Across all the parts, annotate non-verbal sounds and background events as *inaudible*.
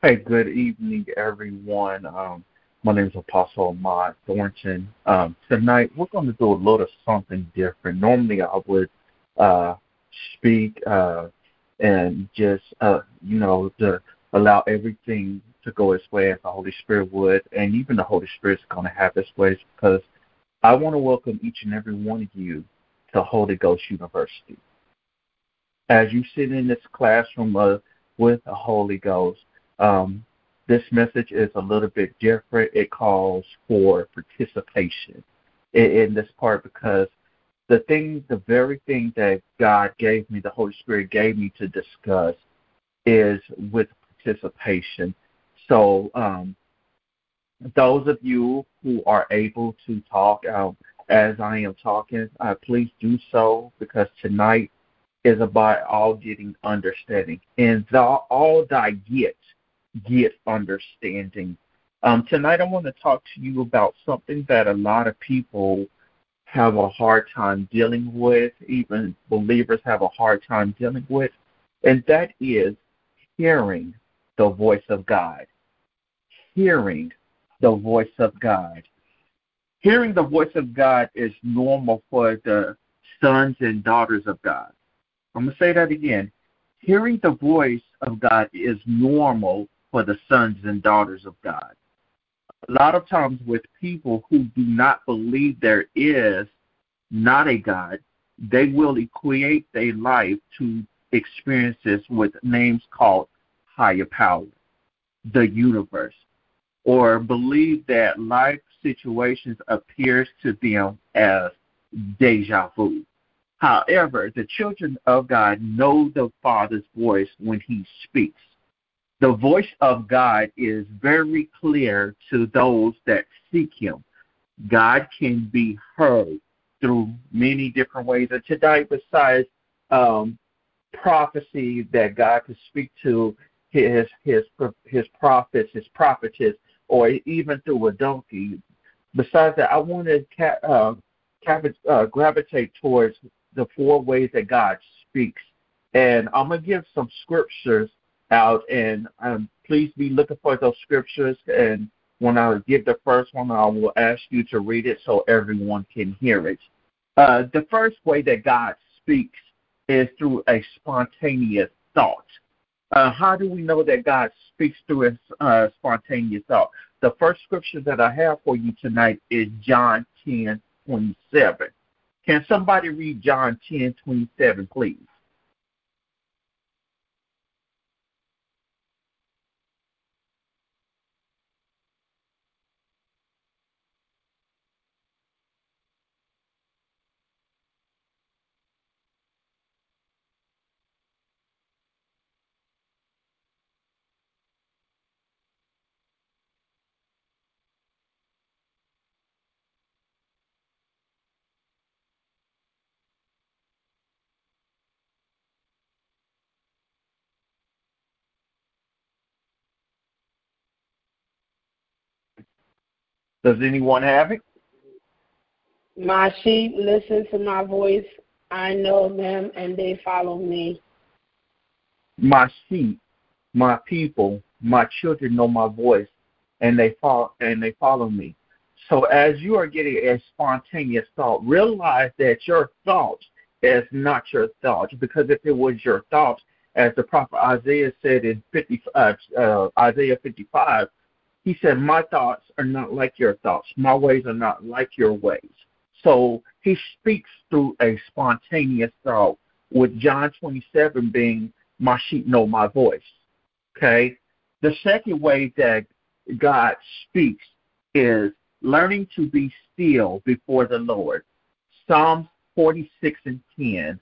Hey, good evening, everyone. Um, my name is Apostle Ahmad Thornton. Um, tonight, we're going to do a little something different. Normally, I would uh, speak uh, and just, uh, you know, to allow everything to go its way as the Holy Spirit would, and even the Holy Spirit's going to have its ways because I want to welcome each and every one of you to Holy Ghost University. As you sit in this classroom uh, with the Holy Ghost, um, this message is a little bit different. It calls for participation in, in this part because the thing, the very thing that God gave me, the Holy Spirit gave me to discuss, is with participation. So, um, those of you who are able to talk um, as I am talking, uh, please do so because tonight is about all getting understanding. And the, all that I get, understanding. Um, tonight I want to talk to you about something that a lot of people have a hard time dealing with, even believers have a hard time dealing with, and that is hearing the voice of God. Hearing the voice of God. Hearing the voice of God is normal for the sons and daughters of God. I'm going to say that again. Hearing the voice of God is normal for the sons and daughters of God. A lot of times, with people who do not believe there is not a God, they will equate their life to experiences with names called higher power, the universe, or believe that life situations appears to them as deja vu. However, the children of God know the Father's voice when he speaks. The voice of God is very clear to those that seek him. God can be heard through many different ways. And today, besides um, prophecy that God could speak to his his his prophets, his prophetess, or even through a donkey. Besides that, I want to ca- uh, uh, gravitate towards the four ways that God speaks, and I'm gonna give some scriptures out, and um, please be looking for those scriptures. And when I give the first one, I will ask you to read it so everyone can hear it. Uh, the first way that God speaks is through a spontaneous thought. Uh, how do we know that God speaks through a uh, spontaneous thought? The first scripture that I have for you tonight is John 10 27. Can somebody read John 10 27, please? Does anyone have it? My sheep listen to my voice. I know them and they follow me. My sheep, my people, my children know my voice and they follow and they follow me. So as you are getting a spontaneous thought, realize that your thought is not your thought because if it was your thought, as the prophet Isaiah said in 50, uh, uh, Isaiah 55, he said, My thoughts are not like your thoughts. My ways are not like your ways. So he speaks through a spontaneous thought, with John 27 being, My sheep know my voice. Okay? The second way that God speaks is learning to be still before the Lord. Psalms 46 and 10.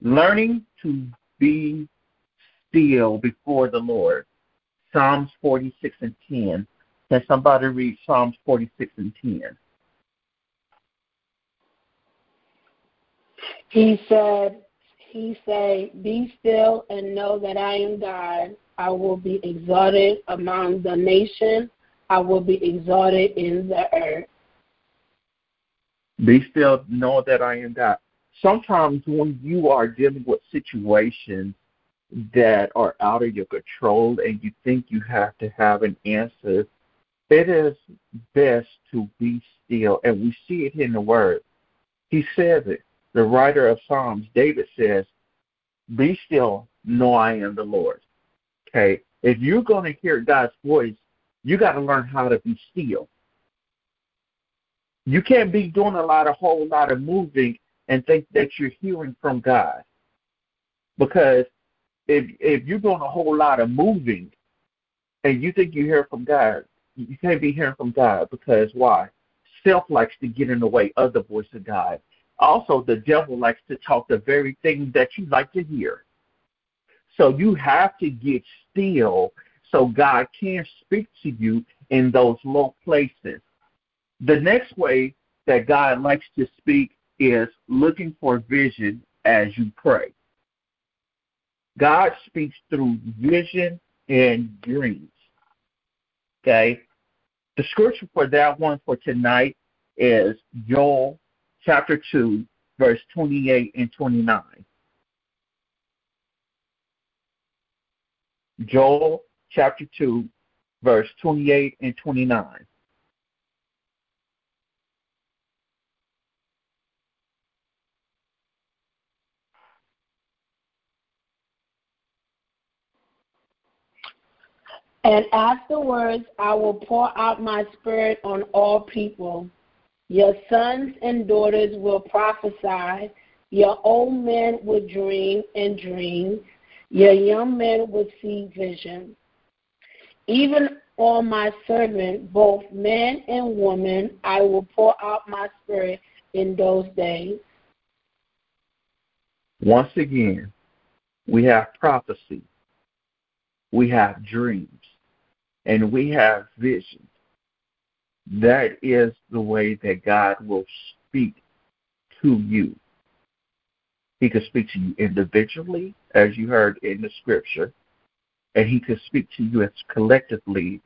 Learning to be still before the Lord. Psalms 46 and 10. Can somebody read Psalms 46 and 10? He said, He said, Be still and know that I am God. I will be exalted among the nations. I will be exalted in the earth. Be still, know that I am God. Sometimes when you are dealing with situations that are out of your control and you think you have to have an answer, it is best to be still. And we see it in the Word. He says it. The writer of Psalms, David says, Be still, know I am the Lord. Okay? If you're going to hear God's voice, you got to learn how to be still. You can't be doing a lot, a whole lot of moving and think that you're hearing from God. Because if if you're doing a whole lot of moving and you think you hear from God, you can't be hearing from God because why? Self likes to get in the way of the voice of God. Also, the devil likes to talk the very thing that you like to hear. So you have to get still so God can speak to you in those low places. The next way that God likes to speak is looking for vision as you pray. God speaks through vision and dreams. Okay? The scripture for that one for tonight is Joel chapter 2, verse 28 and 29. Joel chapter 2, verse 28 and 29. And afterwards I will pour out my spirit on all people. Your sons and daughters will prophesy. Your old men will dream and dream, Your young men will see visions. Even on my servant, both man and woman, I will pour out my spirit in those days. Once again, we have prophecy, we have dreams, and we have vision. That is the way that God will speak to you. He could speak to you individually, as you heard in the scripture, and he could speak to you as collectively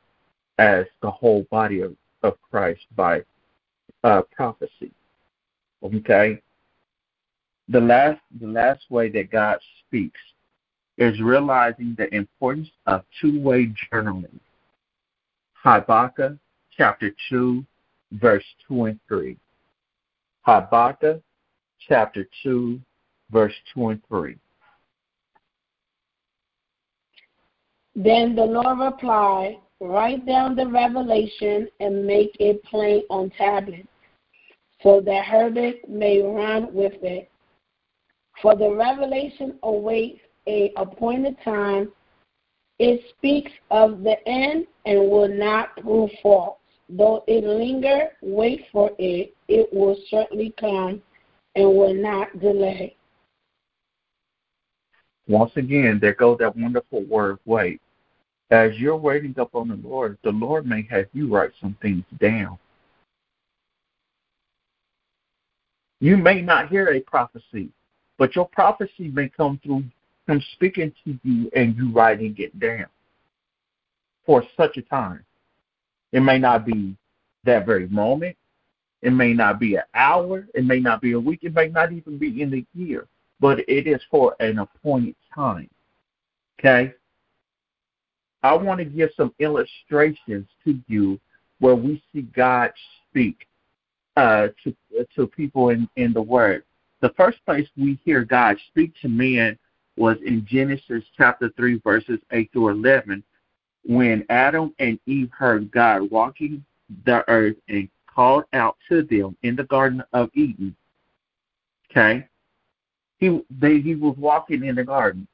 as the whole body of, of Christ by uh, prophecy. Okay? The last the last way that God speaks is realizing the importance of two-way journaling. Habakkuk chapter 2, verse 2 and 3. Habakkuk chapter 2, verse 2 and 3. Then the Lord replied, Write down the revelation and make it plain on tablets, so that Herbert may run with it. For the revelation awaits a appointed time. It speaks of the end and will not prove false. Though it linger, wait for it. It will certainly come and will not delay. Once again, there goes that wonderful word, wait. As you're waiting upon the Lord, the Lord may have you write some things down. You may not hear a prophecy, but your prophecy may come through Him speaking to you and you writing it down for such a time. It may not be that very moment. It may not be an hour. It may not be a week. It may not even be in the year. But it is for an appointed time. Okay? I want to give some illustrations to you where we see God speak uh, to to people in, in the Word. The first place we hear God speak to men was in Genesis chapter 3, verses 8 through 11, when Adam and Eve heard God walking the earth and called out to them in the Garden of Eden. Okay? He they he was walking in the garden.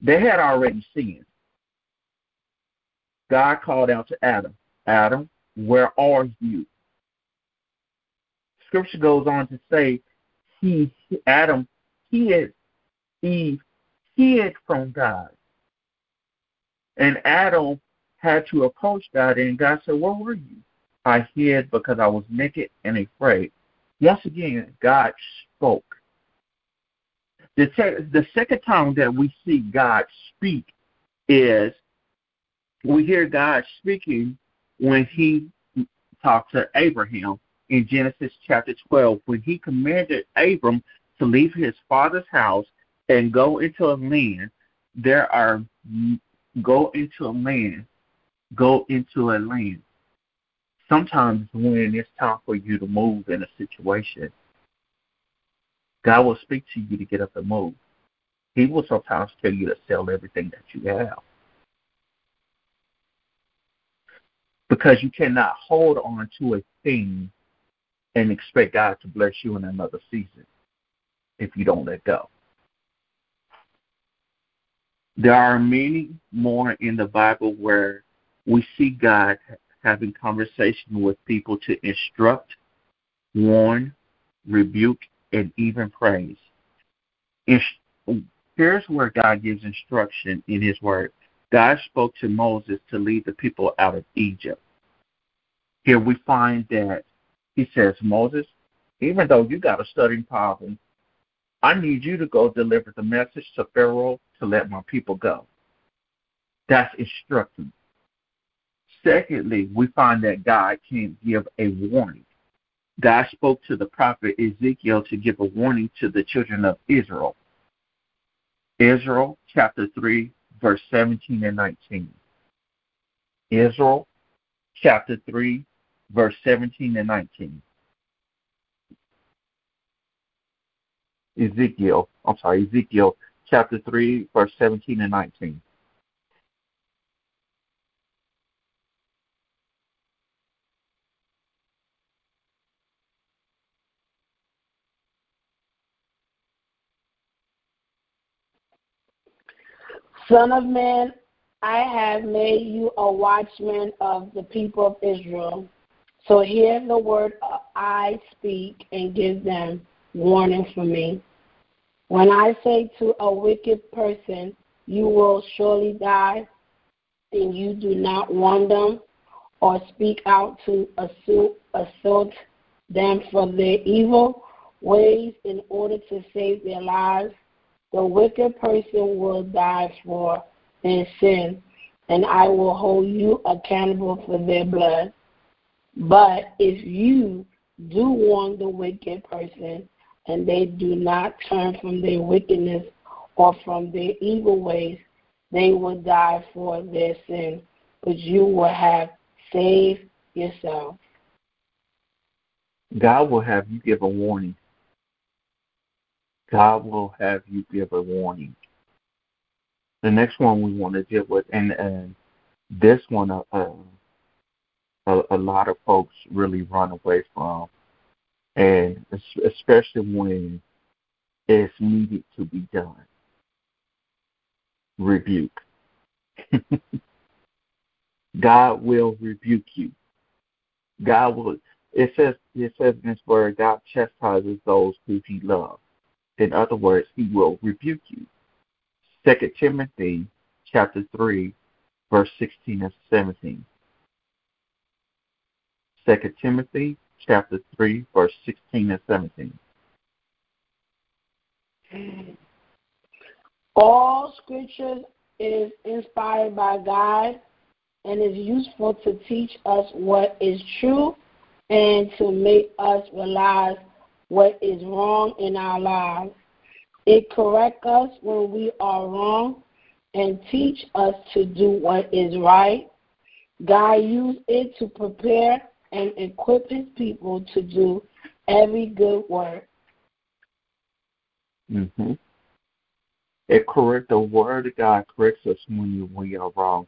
They had already sinned. God called out to Adam, Adam, where are you? Scripture goes on to say he Adam he hid Eve hid from God. And Adam had to approach God, and God said, Where were you? I hid because I was naked and afraid. Once again, God spoke. The, te- the second time that we see God speak is we hear God speaking when he talked to Abraham in Genesis chapter 12, when he commanded Abram to leave his father's house and go into a land there are go into a land, go into a land. Sometimes when it's time for you to move in a situation, God will speak to you to get up and move. He will sometimes tell you to sell everything that you have. Because you cannot hold on to a thing and expect God to bless you in another season if you don't let go. There are many more in the Bible where we see God having conversation with people to instruct, warn, rebuke, and even praise. Here's where God gives instruction in His Word. God spoke to Moses to lead the people out of Egypt. Here we find that He says, Moses, even though you got a studying problem, I need you to go deliver the message to Pharaoh to let my people go. That's instructing. Secondly, we find that God can give a warning. God spoke to the prophet Ezekiel to give a warning to the children of Israel. Israel chapter 3, verse 17 and 19. Israel chapter 3, verse 17 and 19. Ezekiel, I'm sorry, Ezekiel chapter 3, verse 17 and 19. Son of man, I have made you a watchman of the people of Israel. So hear the word I speak and give them warning from me. When I say to a wicked person, You will surely die, and you do not warn them or speak out to assault them for their evil ways in order to save their lives, the wicked person will die for their sin, and I will hold you accountable for their blood. But if you do warn the wicked person, and they do not turn from their wickedness or from their evil ways, they will die for their sin, but you will have saved yourself. God will have you give a warning God will have you give a warning. The next one we want to deal with, and, this one, uh, uh, a, a lot of folks really run away from, and especially when it's needed to be done. Rebuke. *laughs* God will rebuke you. God will. It says it says in His word, God chastises those who He loves. In other words, he will rebuke you. Second Timothy chapter three, verse sixteen and seventeen. Second Timothy chapter three, verse sixteen and seventeen. All scripture is inspired by God and is useful to teach us what is true and to make us realize what is wrong in our lives. It corrects us when we are wrong and teach us to do what is right. God used it to prepare and equip his people to do every good work. Mm-hmm. It correct the word of God corrects us when we are wrong.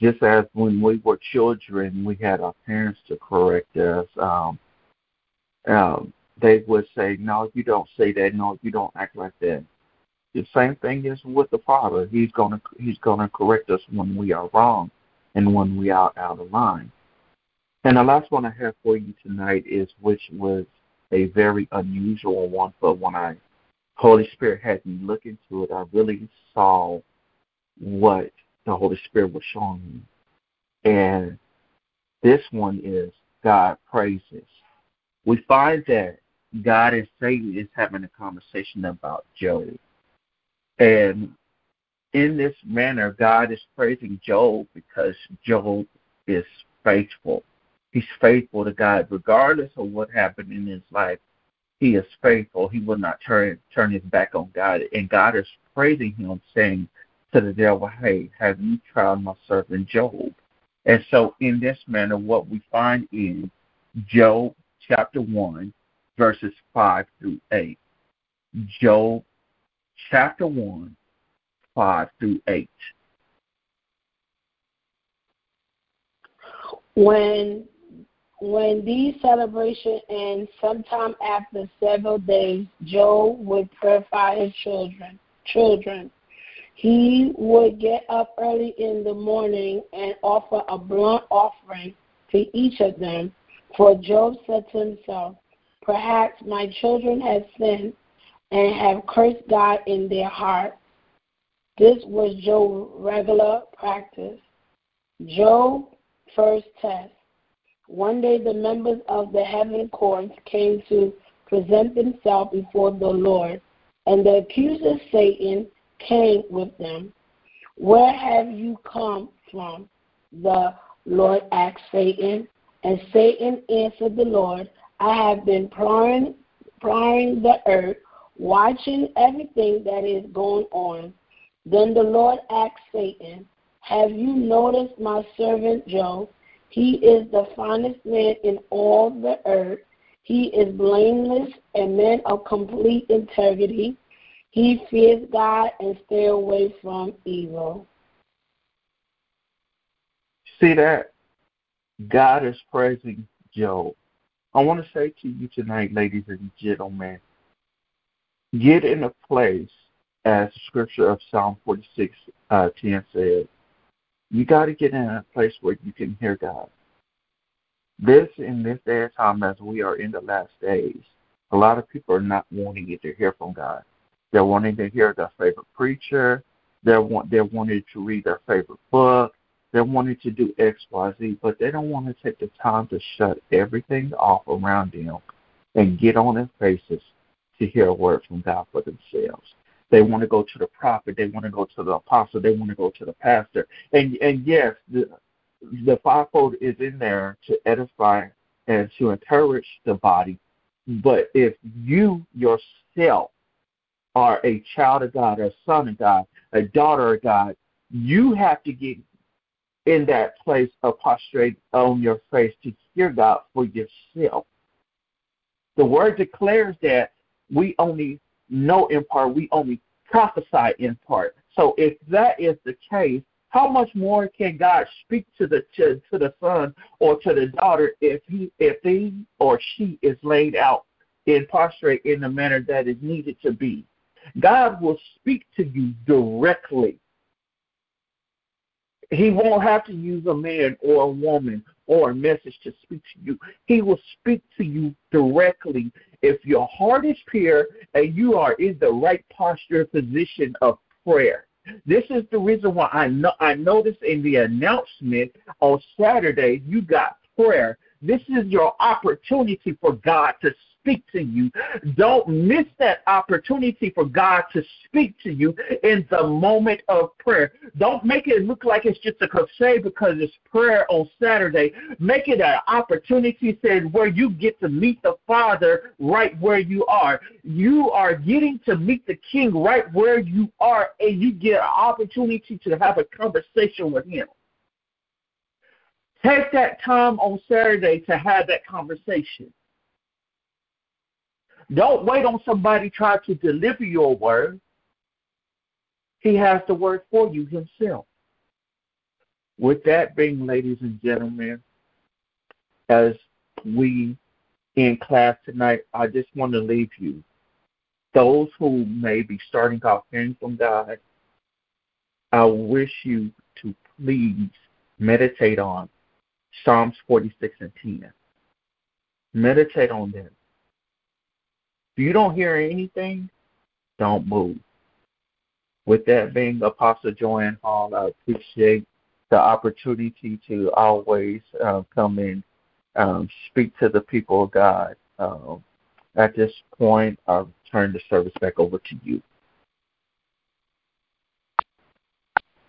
Just as when we were children, we had our parents to correct us. Um, um, they would say, No, you don't say that, no, you don't act like that. The same thing is with the Father. He's gonna He's gonna correct us when we are wrong and when we are out of line. And the last one I have for you tonight is which was a very unusual one, but when I Holy Spirit had me look into it, I really saw what the Holy Spirit was showing me. And this one is God praises. We find that God and Satan is having a conversation about Job. And in this manner, God is praising Job because Job is faithful. He's faithful to God, regardless of what happened in his life. He is faithful. He will not turn turn his back on God, and God is praising him, saying, to the devil, Hey, have you tried my servant Job? And so, in this manner, what we find in Job chapter 1, verses 5 through 8. Job chapter 1, 5 through 8. When when these celebrations end, sometime after several days, Job would purify his children. Children, he would get up early in the morning and offer a burnt offering to each of them. For Job said to himself, Perhaps my children have sinned and have cursed God in their hearts. This was Job's regular practice. Job's first test. One day the members of the heaven courts came to present themselves before the Lord, and the accuser Satan came with them. Where have you come from? The Lord asked Satan. And Satan answered the Lord, I have been prying, prying the earth, watching everything that is going on. Then the Lord asked Satan, Have you noticed my servant Job? He is the finest man in all the earth. He is blameless and man of complete integrity. He fears God and stay away from evil. See that? God is praising Job. I want to say to you tonight, ladies and gentlemen, get in a place, as the scripture of Psalm 46 uh, 10 says, you got to get in a place where you can hear God. This, in this day and time, as we are in the last days, a lot of people are not wanting to hear from God. They're wanting to hear their favorite preacher. They're, want, they're wanting to read their favorite book. They're wanting to do X, Y, Z, but they don't want to take the time to shut everything off around them and get on their faces to hear a word from God for themselves. They want to go to the prophet. They want to go to the apostle. They want to go to the pastor. And and yes, the the fivefold is in there to edify and to encourage the body. But if you yourself are a child of God, a son of God, a daughter of God, you have to get in that place of prostrate on your face to hear God for yourself. The word declares that we only know in part, we only prophesy in part. So if that is the case, how much more can God speak to the to, to the son or to the daughter if he if he or she is laid out in prostrate in the manner that is needed to be? God will speak to you directly. He won't have to use a man or a woman or a message to speak to you. He will speak to you directly if your heart is pure and you are in the right posture position of prayer. This is the reason why I know I noticed in the announcement on Saturday you got prayer. This is your opportunity for God to speak to you. Don't miss that opportunity for God to speak to you in the moment of prayer. Don't make it look like it's just a crusade because it's prayer on Saturday. Make it an opportunity said where you get to meet the Father right where you are. You are getting to meet the King right where you are, and you get an opportunity to have a conversation with Him. Take that time on Saturday to have that conversation. Don't wait on somebody try to deliver your word. He has the word for you himself. With that being, ladies and gentlemen, as we in class tonight, I just want to leave you. Those who may be starting off hearing from God, I wish you to please meditate on Psalms 46 and 10. Meditate on them. If you don't hear anything, don't move. With that being Apostle Joanne Hall, I appreciate the opportunity to always uh, come and um, speak to the people of God. Um, at this point, I'll turn the service back over to you.